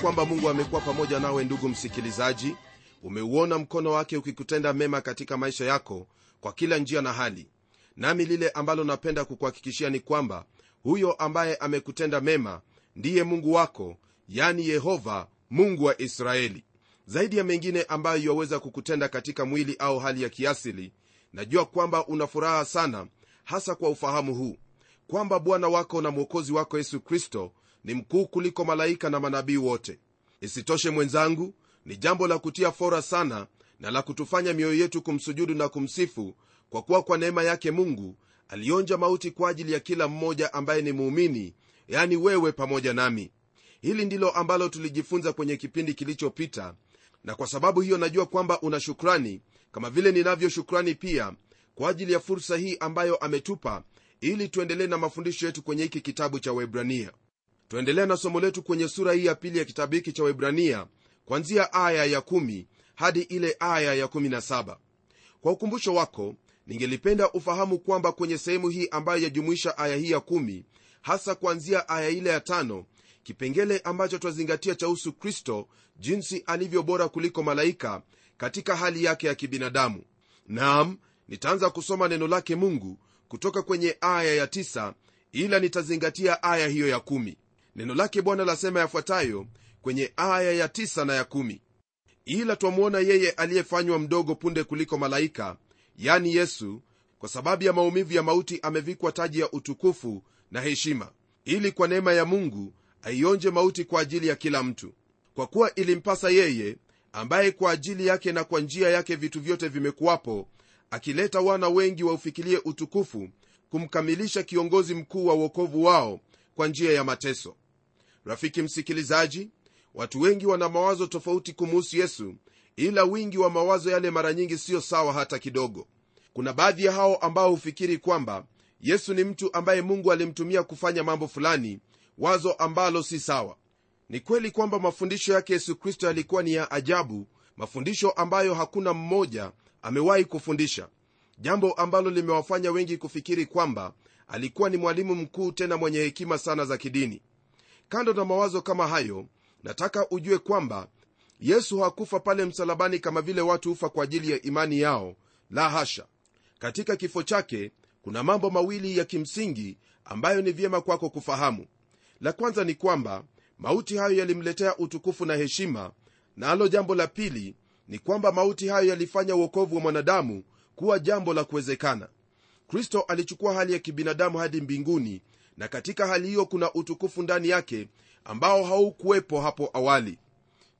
kwamba mungu amekuwa pamoja nawe ndugu msikilizaji. Umeuona mkono wake ukikutenda mema katika maisha yako kwa kila njia na hali. Nami lile ambalo napenda kukuhakikishia ni kwamba huyo ambaye amekutenda mema ndiye mungu wako yani yehova mungu wa israeli. Zaidi ya mengine ambayo yaweza kukutenda katika mwili au hali ya kiasili najua kwamba una furaha sana hasa kwa ufahamu huu kwamba bwana wako na mwokozi wako yesu kristo ni mkuu kuliko malaika na manabii wote. Isitoshe mwenzangu ni jambo la kutia fora sana na la kutufanya mioyo yetu kumsujudu na kumsifu kwa kuwa kwa neema yake mungu alionja mauti kwa ajili ya kila mmoja ambaye ni muumini yani wewe pamoja nami. Hili ndilo ambalo tulijifunza kwenye kipindi kilichopita na kwa sababu hiyo najua kwamba una shukrani kama vile ninavyo shukrani pia kwa ajili ya fursa hii ambayo ametupa ili tuendelee na mafundisho yetu kwenye hiki kitabu cha webrania tuendelea na somo letu kwenye sura hii ya pili ya kitabu hiki cha webrania kwanzia aya ya 1 hadi ile aya ya 17 kwa ukumbusho wako ningelipenda ufahamu kwamba kwenye sehemu hii ambayo yajumuisha aya hii ya 1 hasa kuanzia aya ile ya tano kipengele ambacho twazingatia chahusu kristo jinsi alivyo bora kuliko malaika katika hali yake ya kibinadamu nam nitaanza kusoma neno lake mungu kutoka kwenye aya ya 9 ila nitazingatia aya hiyo ya kumi. Neno lake bwana lasema yafuatayo kwenye aya ya tisa na ya kumi. ila twamwona yeye aliyefanywa mdogo punde kuliko malaika yani yesu kwa sababu ya maumivu ya mauti amevikwa taji ya utukufu na heshima ili kwa neema ya mungu aionje mauti kwa ajili ya kila mtu kwa kuwa ilimpasa yeye ambaye kwa ajili yake na kwa njia yake vitu vyote vimekuwapo akileta wana wengi waufikilie utukufu kumkamilisha kiongozi mkuu wa uokovu wao kwa njia ya mateso rafiki msikilizaji watu wengi wana mawazo tofauti kumuhusu yesu ila wingi wa mawazo yale mara nyingi siyo sawa hata kidogo. Kuna baadhi ya hao ambao hufikiri kwamba yesu ni mtu ambaye mungu alimtumia kufanya mambo fulani wazo ambalo si sawa. Ni kweli kwamba mafundisho yake yesu kristo yalikuwa ni ya ajabu mafundisho ambayo hakuna mmoja amewahi kufundisha. Jambo ambalo limewafanya wengi kufikiri kwamba alikuwa ni mwalimu mkuu tena mwenye hekima sana za kidini kando na mawazo kama hayo nataka ujue kwamba yesu hakufa pale msalabani kama vile watu hufa kwa ajili ya imani yao. La hasha. Katika kifo chake kuna mambo mawili ya kimsingi ambayo ni vyema kwako kufahamu. La kwanza ni kwamba mauti hayo yalimletea utukufu na heshima nalo na jambo la pili ni kwamba mauti hayo yalifanya uokovu wa mwanadamu kuwa jambo la kuwezekana. Kristo alichukua hali ya kibinadamu hadi mbinguni na katika hali hiyo kuna utukufu ndani yake ambao haukuwepo hapo awali.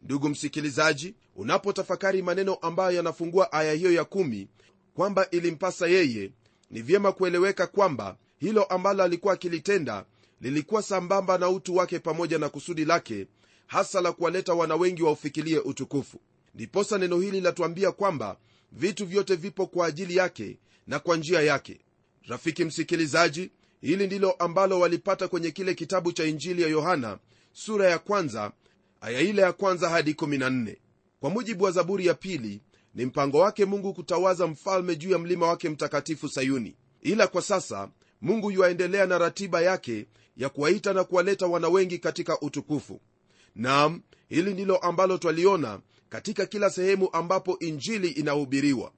Ndugu msikilizaji unapotafakari maneno ambayo yanafungua aya hiyo ya kumi kwamba ilimpasa yeye ni vyema kueleweka kwamba hilo ambalo alikuwa akilitenda lilikuwa sambamba na utu wake pamoja na kusudi lake hasa la kuwaleta wana wengi waufikilie utukufu. Ndiposa neno hili latuambia kwamba vitu vyote vipo kwa ajili yake na kwa njia yake. Rafiki msikilizaji hili ndilo ambalo walipata kwenye kile kitabu cha injili ya yohana sura ya kwanza aya ile ya kwanza hadi 14 kwa mujibu wa zaburi ya pili ni mpango wake mungu kutawaza mfalme juu ya mlima wake mtakatifu sayuni. Ila kwa sasa mungu yuaendelea na ratiba yake ya kuwaita na kuwaleta wana wengi katika utukufu. Nam hili ndilo ambalo twaliona katika kila sehemu ambapo injili inahubiriwa.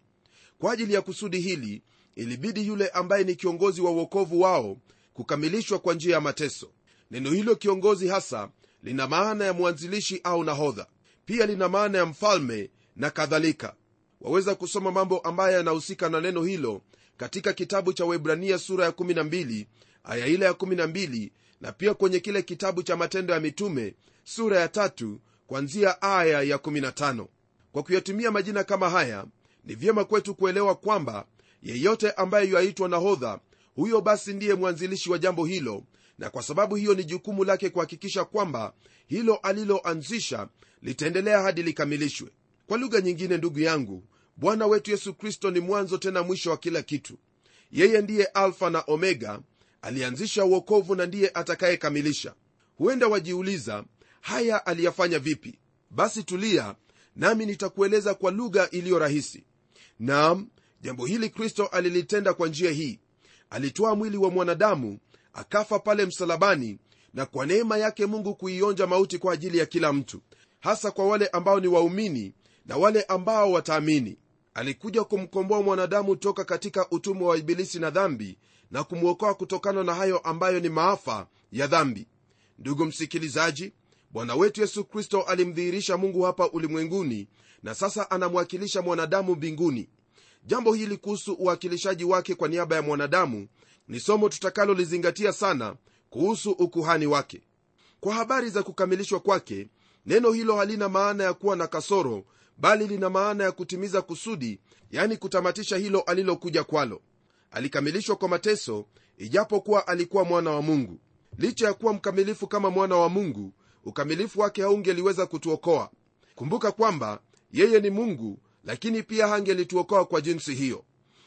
Kwa ajili ya kusudi hili ilibidi yule ambaye ni kiongozi wa uokovu wao kukamilishwa kwa njia ya mateso. Neno hilo kiongozi hasa lina maana ya mwanzilishi au nahodha. Pia lina maana ya mfalme na kadhalika. Waweza kusoma mambo ambayo yanahusika na neno hilo katika kitabu cha webrania sura ya 12 aya ile ya 12 na pia kwenye kile kitabu cha matendo ya mitume sura ya tatu kwanzia aya ya 15 kwa kuyatumia majina kama haya ni vyema kwetu kuelewa kwamba yeyote ambaye yuaitwa nahodha huyo basi ndiye mwanzilishi wa jambo hilo na kwa sababu hiyo ni jukumu lake kuhakikisha kwamba hilo aliloanzisha litaendelea hadi likamilishwe. Kwa lugha nyingine ndugu yangu bwana wetu yesu kristo ni mwanzo tena mwisho wa kila kitu. Yeye ndiye alfa na omega alianzisha uokovu na ndiye atakayekamilisha. Huenda wajiuliza haya aliyafanya vipi? Basi tulia nami nitakueleza kwa lugha iliyo rahisi. Nam jambo hili kristo alilitenda kwa njia hii. Alitwaa mwili wa mwanadamu akafa pale msalabani na kwa neema yake mungu kuionja mauti kwa ajili ya kila mtu hasa kwa wale ambao ni waumini na wale ambao wataamini. Alikuja kumkomboa mwanadamu toka katika utumwa wa ibilisi na dhambi na kumwokoa kutokana na hayo ambayo ni maafa ya dhambi. Ndugu msikilizaji bwana wetu yesu kristo alimdhihirisha mungu hapa ulimwenguni na sasa anamwakilisha mwanadamu mbinguni jambo hili kuhusu uwakilishaji wake kwa niaba ya mwanadamu ni somo tutakalolizingatia sana kuhusu ukuhani wake. Kwa habari za kukamilishwa kwake neno hilo halina maana ya kuwa na kasoro bali lina maana ya kutimiza kusudi yani kutamatisha hilo alilokuja kwalo. Alikamilishwa kwa mateso ijapokuwa alikuwa mwana wa mungu. Licha ya kuwa mkamilifu kama mwana wa mungu ukamilifu wake haungeliweza kutuokoa. Kumbuka kwamba yeye ni mungu lakini pia hangelituokoa kwa jinsi hiyo.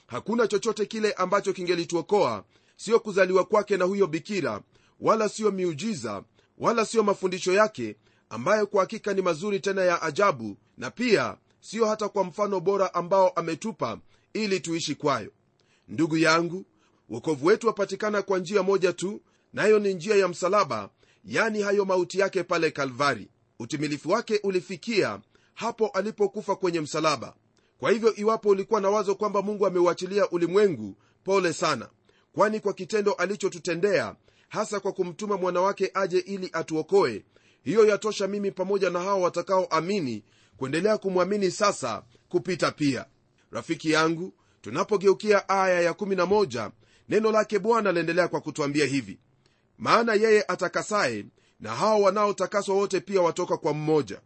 Hakuna chochote kile ambacho kingelituokoa sio kuzaliwa kwake na huyo bikira wala siyo miujiza wala siyo mafundisho yake ambayo kwa hakika ni mazuri tena ya ajabu na pia siyo hata kwa mfano bora ambao ametupa ili tuishi kwayo. Ndugu yangu wokovu wetu wapatikana kwa njia moja tu nayo ni njia ya msalaba yani hayo mauti yake pale kalvari. Utimilifu wake ulifikia hapo alipokufa kwenye msalaba. Kwa hivyo iwapo ulikuwa na wazo kwamba mungu ameuachilia ulimwengu pole sana. Kwani kwa kitendo alichotutendea hasa kwa kumtuma mwanawake aje ili atuokoe hiyo yatosha mimi pamoja na hao watakaoamini kuendelea kumwamini sasa kupita pia. Rafiki yangu tunapogeukia aya ya11 neno lake bwana laendelea kwa kutwambia hivi. Maana yeye atakasaye na hao wanaotakaswa wote pia watoka kwa mmoja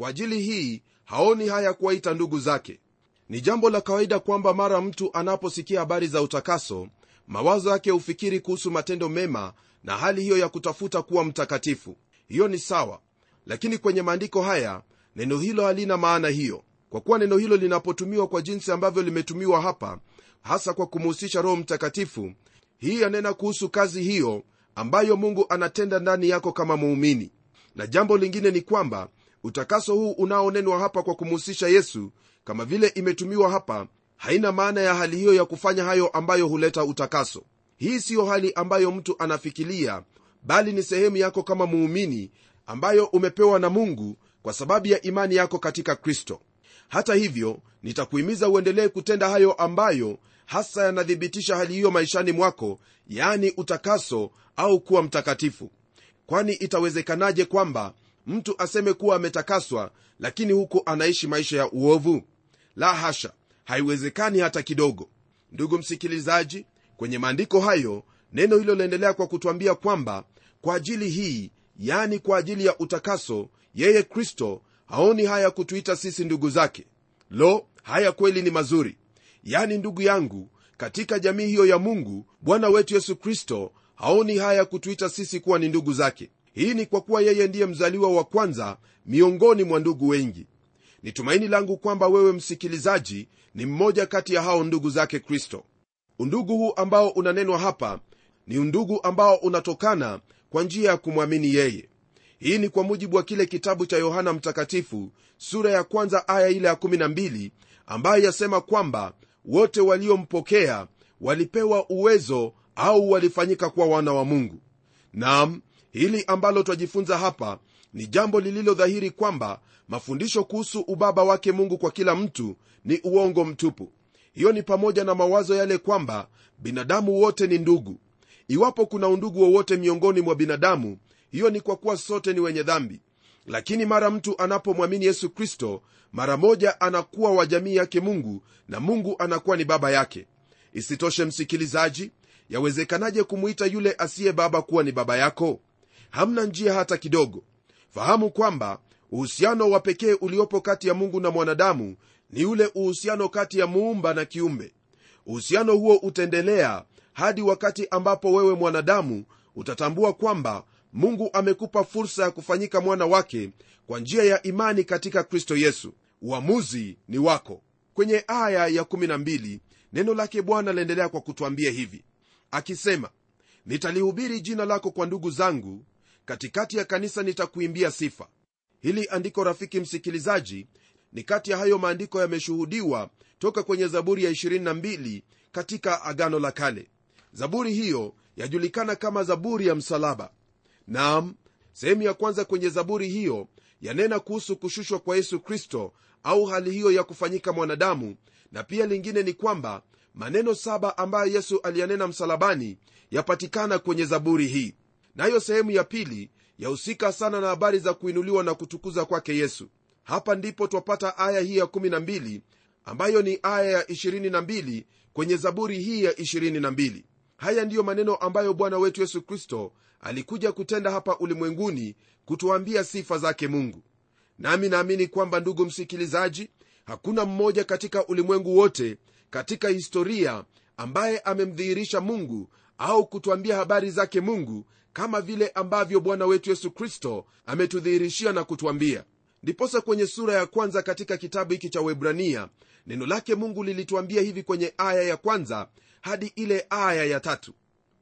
kwa ajili hii haoni haya kuwaita ndugu zake. Ni jambo la kawaida kwamba mara mtu anaposikia habari za utakaso mawazo yake hufikiri kuhusu matendo mema na hali hiyo ya kutafuta kuwa mtakatifu. Hiyo ni sawa. Lakini kwenye maandiko haya neno hilo halina maana hiyo. Kwa kuwa neno hilo linapotumiwa kwa jinsi ambavyo limetumiwa hapa hasa kwa kumhusisha roho mtakatifu hii yanena kuhusu kazi hiyo ambayo mungu anatenda ndani yako kama muumini. Na jambo lingine ni kwamba utakaso huu unaonenwa hapa kwa kumuhusisha yesu kama vile imetumiwa hapa haina maana ya hali hiyo ya kufanya hayo ambayo huleta utakaso. Hii siyo hali ambayo mtu anafikiria bali ni sehemu yako kama muumini ambayo umepewa na mungu kwa sababu ya imani yako katika kristo. Hata hivyo nitakuhimiza uendelee kutenda hayo ambayo hasa yanathibitisha hali hiyo maishani mwako yaani utakaso au kuwa mtakatifu. Kwani itawezekanaje kwamba mtu aseme kuwa ametakaswa lakini huko anaishi maisha ya uovu? La hasha haiwezekani hata kidogo. Ndugu msikilizaji kwenye maandiko hayo neno hilo laendelea kwa kutwambia kwamba kwa ajili hii yani kwa ajili ya utakaso yeye kristo haoni haya kutuita sisi ndugu zake. Lo haya kweli ni mazuri. Yani ndugu yangu katika jamii hiyo ya mungu bwana wetu yesu kristo haoni haya kutuita sisi kuwa ni ndugu zake hii ni kwa kuwa yeye ndiye mzaliwa wa kwanza miongoni mwa ndugu wengi. Ni tumaini langu kwamba wewe msikilizaji ni mmoja kati ya hao ndugu zake kristo. Undugu huu ambao unanenwa hapa ni undugu ambao unatokana kwa njia ya kumwamini yeye. Hii ni kwa mujibu wa kile kitabu cha yohana mtakatifu sura ya kwanza aya ile ya 12 ambayo yasema kwamba wote waliompokea walipewa uwezo au walifanyika kuwa wana wa mungu. Nam hili ambalo twajifunza hapa ni jambo lililo dhahiri kwamba mafundisho kuhusu ubaba wake mungu kwa kila mtu ni uongo mtupu. Hiyo ni pamoja na mawazo yale kwamba binadamu wote ni ndugu. Iwapo kuna undugu wowote miongoni mwa binadamu hiyo ni kwa kuwa sote ni wenye dhambi. Lakini mara mtu anapomwamini yesu kristo mara moja anakuwa wa jamii yake mungu na mungu anakuwa ni baba yake. Isitoshe msikilizaji yawezekanaje kumwita yule asiye baba kuwa ni baba yako hamna njia hata kidogo. Fahamu kwamba uhusiano wa pekee uliopo kati ya mungu na mwanadamu ni ule uhusiano kati ya muumba na kiumbe. Uhusiano huo utaendelea hadi wakati ambapo wewe mwanadamu utatambua kwamba mungu amekupa fursa ya kufanyika mwana wake kwa njia ya imani katika kristo yesu. Uamuzi ni wako. Kwenye aya ya 12 neno lake bwana laendelea kwa kutwambia hivi akisema nitalihubiri jina lako kwa ndugu zangu katikati ya kanisa nitakuimbia sifa. Hili andiko rafiki msikilizaji ni kati ya hayo maandiko yameshuhudiwa toka kwenye zaburi ya 22 katika agano la kale. Zaburi hiyo yajulikana kama zaburi ya msalaba. Nam sehemu ya kwanza kwenye zaburi hiyo yanena kuhusu kushushwa kwa yesu kristo au hali hiyo ya kufanyika mwanadamu na pia lingine ni kwamba maneno saba ambayo yesu aliyanena msalabani yapatikana kwenye zaburi hii nayo sehemu ya pili yahusika sana na habari za kuinuliwa na kutukuza kwake yesu. Hapa ndipo twapata aya hii ya 12 ambayo ni aya ya 22 kwenye zaburi hii ya 22 haya ndiyo maneno ambayo bwana wetu yesu kristo alikuja kutenda hapa ulimwenguni kutuambia sifa zake mungu. Nami naamini kwamba ndugu msikilizaji hakuna mmoja katika ulimwengu wote katika historia ambaye amemdhihirisha mungu au kutwambia habari zake mungu kama vile ambavyo bwana wetu yesu kristo ametudhihirishia na kutwambia ndiposa kwenye sura ya kwanza katika kitabu hiki cha webrania neno lake mungu lilituambia hivi kwenye aya ya kwanza hadi ile aya ya tatu.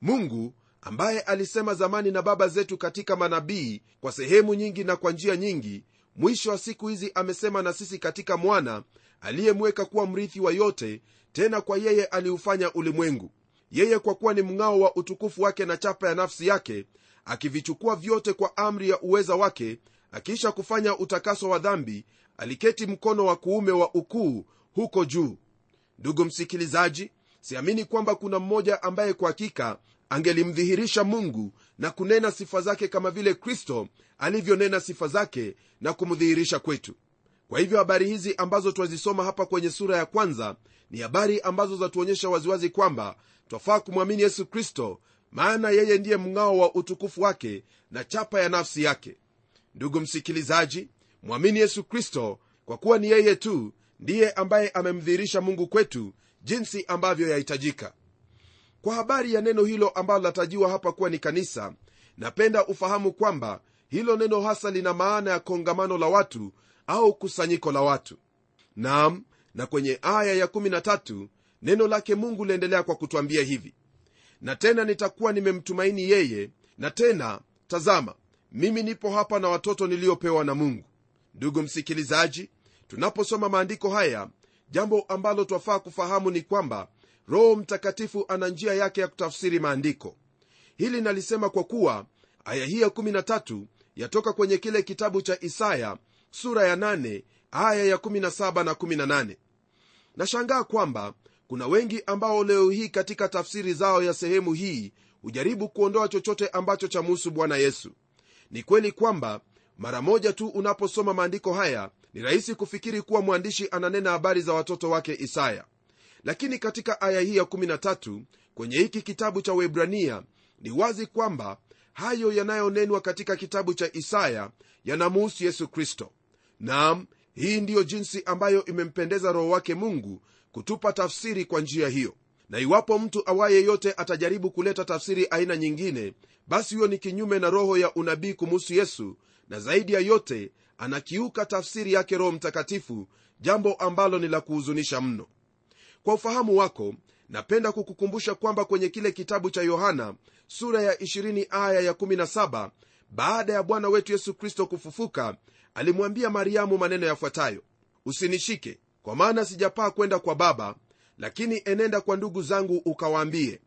Mungu ambaye alisema zamani na baba zetu katika manabii kwa sehemu nyingi na kwa njia nyingi mwisho wa siku hizi amesema na sisi katika mwana aliyemweka kuwa mrithi wa yote tena kwa yeye aliufanya ulimwengu yeye kwa kuwa ni mng'ao wa utukufu wake na chapa ya nafsi yake akivichukua vyote kwa amri ya uweza wake akiisha kufanya utakaso wa dhambi aliketi mkono wa kuume wa ukuu huko juu. Ndugu msikilizaji siamini kwamba kuna mmoja ambaye kwa hakika angelimdhihirisha mungu na kunena sifa zake kama vile kristo alivyonena sifa zake na kumdhihirisha kwetu kwa hivyo habari hizi ambazo twazisoma hapa kwenye sura ya kwanza ni habari ambazo zatuonyesha waziwazi kwamba twafaa kumwamini yesu kristo maana yeye ndiye mng'ao wa utukufu wake na chapa ya nafsi yake. Ndugu msikilizaji mwamini yesu kristo kwa kuwa ni yeye tu ndiye ambaye amemdhihirisha mungu kwetu jinsi ambavyo yahitajika. Kwa habari ya neno hilo ambalo latajiwa hapa kuwa ni kanisa napenda ufahamu kwamba hilo neno hasa lina maana ya kongamano la watu au kusanyiko la watu. Nam na kwenye aya ya13 neno lake mungu liendelea kwa kutwambia hivi. Na tena nitakuwa nimemtumaini yeye na tena tazama mimi nipo hapa na watoto niliyopewa na mungu. Ndugu msikilizaji tunaposoma maandiko haya jambo ambalo twafaa kufahamu ni kwamba roho mtakatifu ana njia yake ya kutafsiri maandiko. Hili nalisema kwa kuwa aya hii ya 13 yatoka kwenye kile kitabu cha isaya sura ya nane, aya ya 17 na 18 nashangaa kwamba kuna wengi ambao leo hii katika tafsiri zao ya sehemu hii hujaribu kuondoa chochote ambacho chamuhusu bwana yesu. Ni kweli kwamba mara moja tu unaposoma maandiko haya ni rahisi kufikiri kuwa mwandishi ananena habari za watoto wake isaya. Lakini katika aya hii ya13 kwenye hiki kitabu cha webrania ni wazi kwamba hayo yanayonenwa katika kitabu cha isaya yanamuhusu yesu kristo naam hii ndiyo jinsi ambayo imempendeza roho wake mungu kutupa tafsiri kwa njia hiyo. Na iwapo mtu awaye yote atajaribu kuleta tafsiri aina nyingine basi huyo ni kinyume na roho ya unabii kumuhusu yesu na zaidi ya yote anakiuka tafsiri yake roho mtakatifu jambo ambalo ni la kuhuzunisha mno. Kwa ufahamu wako napenda kukukumbusha kwamba kwenye kile kitabu cha yohana sura ya 20 aya ya 17 baada ya bwana wetu yesu kristo kufufuka alimwambia mariamu maneno yafuatayo usinishike kwa maana sijapaa kwenda kwa baba lakini enenda kwa ndugu zangu ukawaambie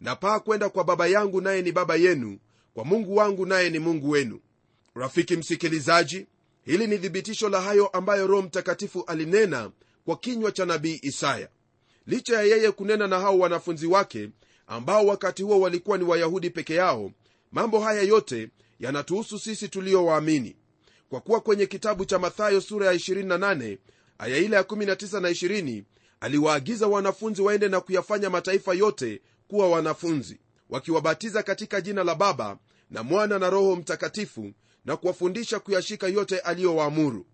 napaa kwenda kwa baba yangu naye ni baba yenu kwa mungu wangu naye ni mungu wenu. Rafiki msikilizaji hili ni thibitisho la hayo ambayo roho mtakatifu alinena kwa kinywa cha nabii isaya. Licha ya yeye kunena na hao wanafunzi wake ambao wakati huo walikuwa ni wayahudi peke yao mambo haya yote yanatuhusu sisi tuliowaamini kwa kuwa kwenye kitabu cha mathayo sura ya 28 aya ile ya 19 na 20 aliwaagiza wanafunzi waende na kuyafanya mataifa yote kuwa wanafunzi wakiwabatiza katika jina la baba na mwana na roho mtakatifu na kuwafundisha kuyashika yote aliyowaamuru.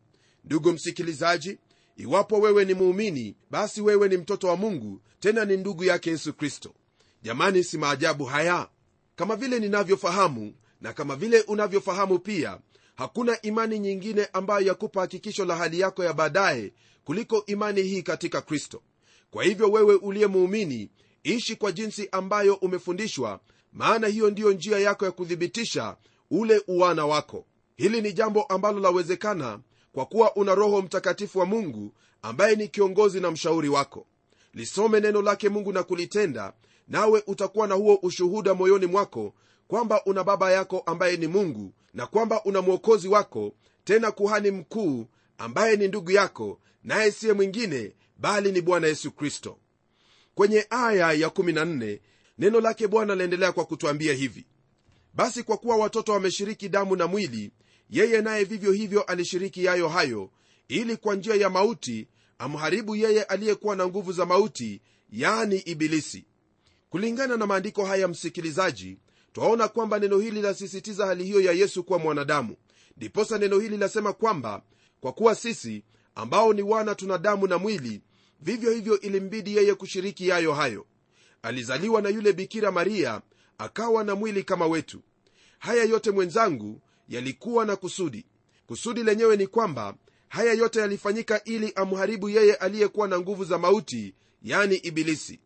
Ndugu msikilizaji iwapo wewe ni muumini basi wewe ni mtoto wa mungu tena ni ndugu yake yesu kristo. Jamani si maajabu haya! Kama vile ninavyofahamu na kama vile unavyofahamu pia hakuna imani nyingine ambayo yakupa hakikisho la hali yako ya baadaye kuliko imani hii katika kristo. Kwa hivyo wewe uliye muumini ishi kwa jinsi ambayo umefundishwa maana hiyo ndiyo njia yako ya kuthibitisha ule uwana wako. Hili ni jambo ambalo lawezekana kwa kuwa una roho mtakatifu wa mungu ambaye ni kiongozi na mshauri wako. Lisome neno lake mungu na kulitenda nawe utakuwa na huo ushuhuda moyoni mwako kwamba una baba yako ambaye ni mungu na kwamba una mwokozi wako tena kuhani mkuu ambaye ni ndugu yako naye siye mwingine bali ni bwana yesu kristo. Kwenye aya ya 14 neno lake bwana laendelea kwa kutwambia hivi. Basi kwa kuwa watoto wameshiriki damu na mwili yeye naye vivyo hivyo alishiriki yayo hayo ili kwa njia ya mauti amharibu yeye aliyekuwa na nguvu za mauti yani ibilisi. Kulingana na maandiko haya msikilizaji twaona kwamba neno hili lasisitiza hali hiyo ya yesu kuwa mwanadamu. Ndiposa neno hili lasema kwamba kwa kuwa sisi ambao ni wana tuna damu na mwili vivyo hivyo ilimbidi yeye kushiriki yayo hayo. Alizaliwa na yule bikira maria akawa na mwili kama wetu. Haya yote mwenzangu yalikuwa na kusudi. Kusudi lenyewe ni kwamba haya yote yalifanyika ili amharibu yeye aliyekuwa na nguvu za mauti yani ibilisi.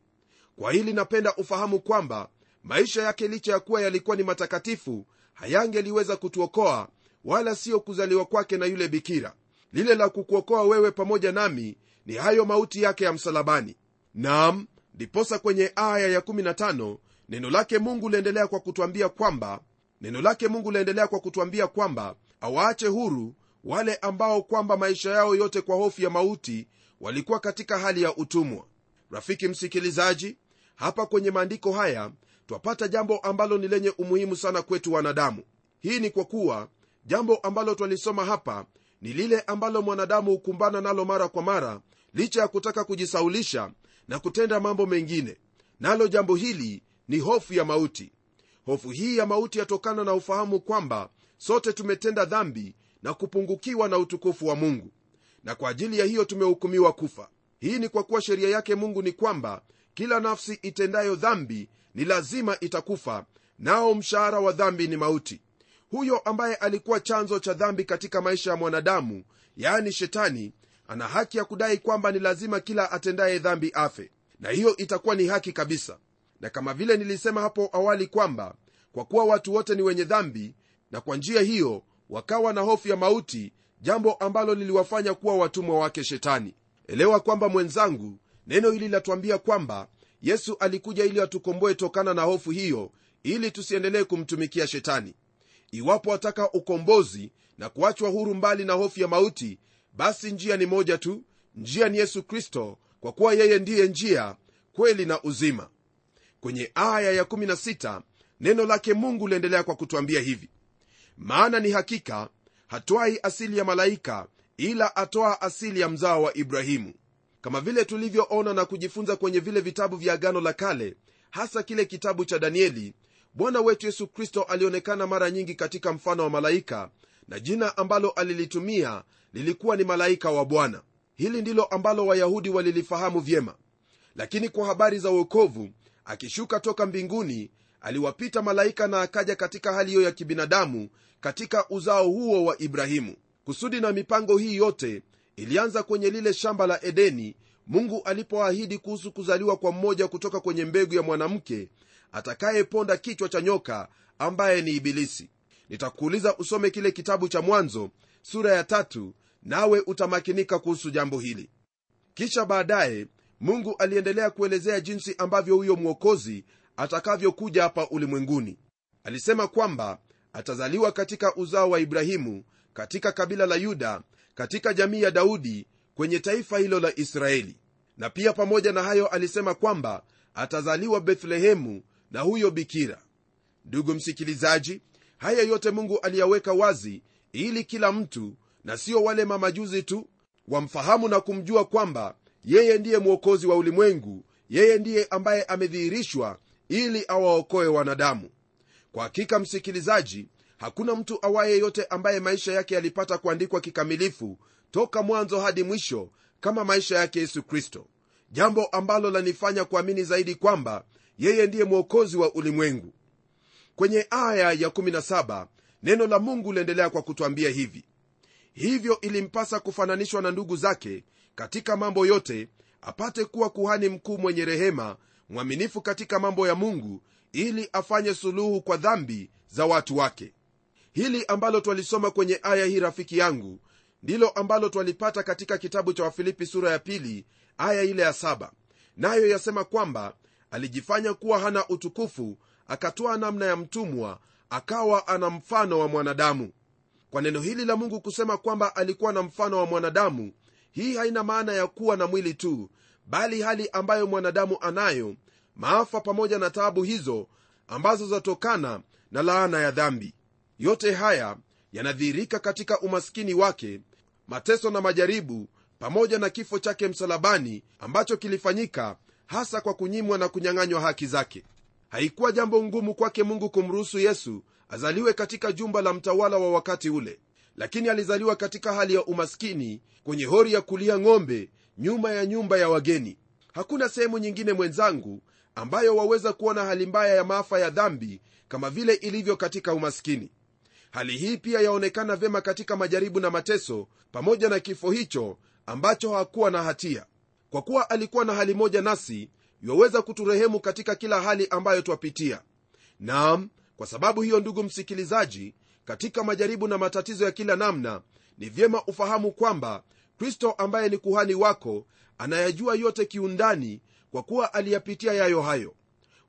Kwa hili napenda ufahamu kwamba maisha yake licha ya kuwa yalikuwa ni matakatifu hayangeliweza kutuokoa wala siyo kuzaliwa kwake na yule bikira. Lile la kukuokoa wewe pamoja nami ni hayo mauti yake ya msalabani. Nam ndiposa kwenye aya ya15 neno lake mungu liendelea kwa kutwambia kwamba neno lake mungu liendelea kwa kutwambia kwamba awaache huru wale ambao kwamba maisha yao yote kwa hofu ya mauti walikuwa katika hali ya utumwa. Rafiki msikilizaji hapa kwenye maandiko haya twapata jambo ambalo ni lenye umuhimu sana kwetu wanadamu. Hii ni kwa kuwa jambo ambalo twalisoma hapa ni lile ambalo mwanadamu hukumbana nalo mara kwa mara licha ya kutaka kujisaulisha na kutenda mambo mengine. Nalo jambo hili ni hofu ya mauti. Hofu hii ya mauti yatokana na ufahamu kwamba sote tumetenda dhambi na kupungukiwa na utukufu wa mungu. Na kwa ajili ya hiyo tumehukumiwa kufa. Hii ni kwa kuwa sheria yake mungu ni kwamba kila nafsi itendayo dhambi ni lazima itakufa nao mshahara wa dhambi ni mauti. Huyo ambaye alikuwa chanzo cha dhambi katika maisha ya mwanadamu yaani shetani ana haki ya kudai kwamba ni lazima kila atendaye dhambi afe na hiyo itakuwa ni haki kabisa. Na kama vile nilisema hapo awali kwamba kwa kuwa watu wote ni wenye dhambi na kwa njia hiyo wakawa na hofu ya mauti jambo ambalo liliwafanya kuwa watumwa wake shetani. Elewa kwamba mwenzangu neno hili latuambia kwamba yesu alikuja ili atukomboe tokana na hofu hiyo ili tusiendelee kumtumikia shetani. Iwapo wataka ukombozi na kuachwa huru mbali na hofu ya mauti basi njia ni moja tu njia ni yesu kristo kwa kuwa yeye ndiye njia kweli na uzima. Kwenye aya ya16 neno lake mungu liendelea kwa kutwambia hivi. Maana ni hakika hatwai asili ya malaika ila atoa asili ya mzao wa ibrahimu kama vile tulivyoona na kujifunza kwenye vile vitabu vya agano la kale hasa kile kitabu cha danieli bwana wetu yesu kristo alionekana mara nyingi katika mfano wa malaika na jina ambalo alilitumia lilikuwa ni malaika wa bwana. Hili ndilo ambalo wayahudi walilifahamu vyema. Lakini kwa habari za uokovu akishuka toka mbinguni aliwapita malaika na akaja katika hali hiyo ya kibinadamu katika uzao huo wa ibrahimu. Kusudi na mipango hii yote ilianza kwenye lile shamba la edeni mungu alipoahidi kuhusu kuzaliwa kwa mmoja kutoka kwenye mbegu ya mwanamke atakayeponda kichwa cha nyoka ambaye ni ibilisi. Nitakuuliza usome kile kitabu cha mwanzo sura ya tatu nawe utamakinika kuhusu jambo hili. Kisha baadaye mungu aliendelea kuelezea jinsi ambavyo huyo mwokozi atakavyokuja hapa ulimwenguni. Alisema kwamba atazaliwa katika uzao wa ibrahimu katika kabila la yuda katika jamii ya daudi kwenye taifa hilo la israeli. Na pia pamoja na hayo alisema kwamba atazaliwa bethlehemu na huyo bikira. Ndugu msikilizaji haya yote mungu aliyaweka wazi ili kila mtu na sio wale mamajuzi tu wamfahamu na kumjua kwamba yeye ndiye mwokozi wa ulimwengu yeye ndiye ambaye amedhihirishwa ili awaokoe wanadamu. Kwa hakika msikilizaji hakuna mtu awaye yote ambaye maisha yake yalipata kuandikwa kikamilifu toka mwanzo hadi mwisho kama maisha yake yesu kristo. Jambo ambalo lanifanya kuamini zaidi kwamba yeye ndiye mwokozi wa ulimwengu. Kwenye aya ya17 neno la mungu liendelea kwa kutwambia hivi. Hivyo ilimpasa kufananishwa na ndugu zake katika mambo yote apate kuwa kuhani mkuu mwenye rehema mwaminifu katika mambo ya mungu ili afanye suluhu kwa dhambi za watu wake hili ambalo twalisoma kwenye aya hii rafiki yangu ndilo ambalo twalipata katika kitabu cha wafilipi sura ya pili aya ile ya saba. Nayo na yasema kwamba alijifanya kuwa hana utukufu akatoa namna ya mtumwa akawa ana mfano wa mwanadamu. Kwa neno hili la mungu kusema kwamba alikuwa na mfano wa mwanadamu hii haina maana ya kuwa na mwili tu bali hali ambayo mwanadamu anayo maafa pamoja na taabu hizo ambazo zatokana na laana ya dhambi yote haya yanadhihirika katika umaskini wake mateso na majaribu pamoja na kifo chake msalabani ambacho kilifanyika hasa kwa kunyimwa na kunyang'anywa haki zake. Haikuwa jambo ngumu kwake mungu kumruhusu yesu azaliwe katika jumba la mtawala wa wakati ule lakini alizaliwa katika hali ya umaskini kwenye hori ya kulia ng'ombe nyuma ya nyumba ya wageni. Hakuna sehemu nyingine mwenzangu ambayo waweza kuona hali mbaya ya maafa ya dhambi kama vile ilivyo katika umaskini hali hii pia yaonekana vyema katika majaribu na mateso pamoja na kifo hicho ambacho hakuwa na hatia. Kwa kuwa alikuwa na hali moja nasi iwaweza kuturehemu katika kila hali ambayo twapitia. Nam kwa sababu hiyo ndugu msikilizaji katika majaribu na matatizo ya kila namna ni vyema ufahamu kwamba kristo ambaye ni kuhani wako anayajua yote kiundani kwa kuwa aliyapitia yayo hayo.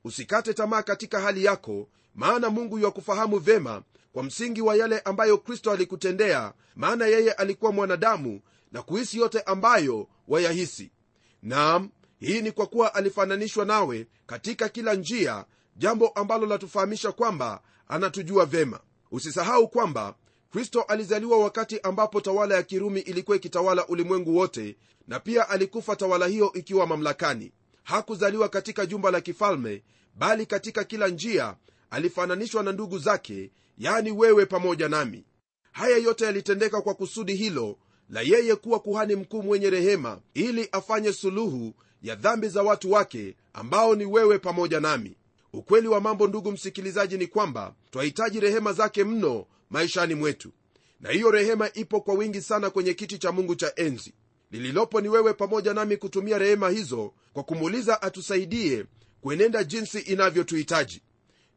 Usikate tamaa katika hali yako maana mungu yuwakufahamu vema kwa msingi wa yale ambayo kristo alikutendea maana yeye alikuwa mwanadamu na kuhisi yote ambayo wayahisi. Nam hii ni kwa kuwa alifananishwa nawe katika kila njia jambo ambalo latufahamisha kwamba anatujua vema. Usisahau kwamba kristo alizaliwa wakati ambapo tawala ya kirumi ilikuwa ikitawala ulimwengu wote na pia alikufa tawala hiyo ikiwa mamlakani. Hakuzaliwa katika jumba la kifalme bali katika kila njia alifananishwa na ndugu zake yani wewe pamoja nami. Haya yote yalitendeka kwa kusudi hilo la yeye kuwa kuhani mkuu mwenye rehema ili afanye suluhu ya dhambi za watu wake ambao ni wewe pamoja nami. Ukweli wa mambo ndugu msikilizaji ni kwamba twahitaji rehema zake mno maishani mwetu. Na hiyo rehema ipo kwa wingi sana kwenye kiti cha mungu cha enzi. Lililopo ni wewe pamoja nami kutumia rehema hizo kwa kumuuliza atusaidie kuenenda jinsi inavyotuhitaji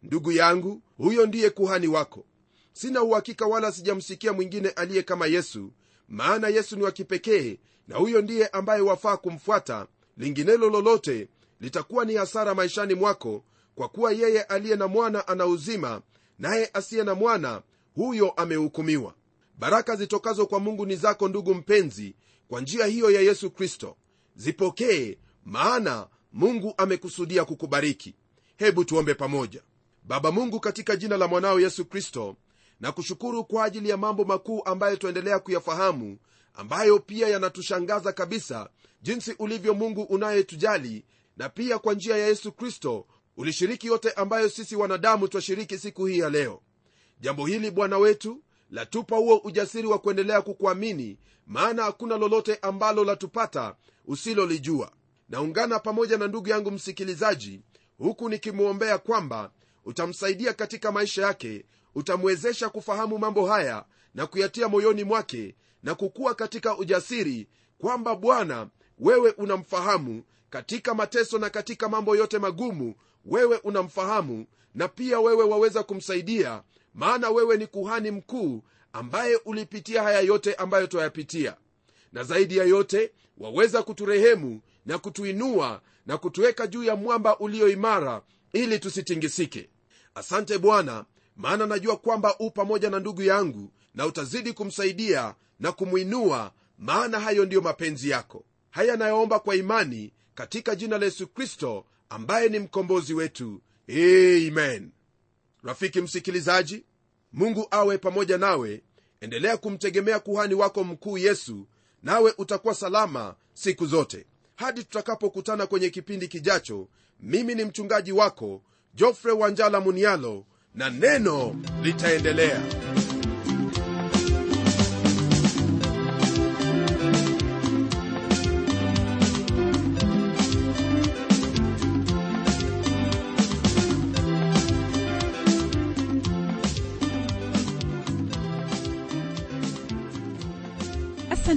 ndugu yangu huyo ndiye kuhani wako. Sina uhakika wala sijamsikia mwingine aliye kama yesu maana yesu ni wa kipekee na huyo ndiye ambaye wafaa kumfuata. Linginelo lolote litakuwa ni hasara maishani mwako kwa kuwa yeye aliye na mwana ana uzima naye asiye na mwana huyo amehukumiwa. Baraka zitokazo kwa mungu ni zako ndugu mpenzi kwa njia hiyo ya yesu kristo. Zipokee maana mungu amekusudia kukubariki. Hebu tuombe pamoja baba mungu katika jina la mwanao yesu kristo na kushukuru kwa ajili ya mambo makuu ambayo twaendelea kuyafahamu ambayo pia yanatushangaza kabisa jinsi ulivyo mungu unayetujali na pia kwa njia ya yesu kristo ulishiriki yote ambayo sisi wanadamu twashiriki siku hii ya leo. Jambo hili bwana wetu latupa huo ujasiri wa kuendelea kukuamini maana hakuna lolote ambalo latupata usilolijua. Naungana pamoja na ndugu yangu msikilizaji huku nikimwombea kwamba utamsaidia katika maisha yake utamwezesha kufahamu mambo haya na kuyatia moyoni mwake na kukuwa katika ujasiri kwamba bwana wewe unamfahamu katika mateso na katika mambo yote magumu wewe unamfahamu na pia wewe waweza kumsaidia maana wewe ni kuhani mkuu ambaye ulipitia haya yote ambayo twayapitia. Na zaidi ya yote waweza kuturehemu na kutuinua na kutuweka juu ya mwamba ulio imara ili tusitingisike asante bwana maana najua kwamba u pamoja na ndugu yangu na utazidi kumsaidia na kumwinua maana hayo ndiyo mapenzi yako. Haya anayoomba kwa imani katika jina la yesu kristo ambaye ni mkombozi wetu. Amen. Rafiki msikilizaji mungu awe pamoja nawe. Endelea kumtegemea kuhani wako mkuu yesu nawe utakuwa salama siku zote. Hadi tutakapokutana kwenye kipindi kijacho mimi ni mchungaji wako jofre wanjala munialo na neno litaendelea.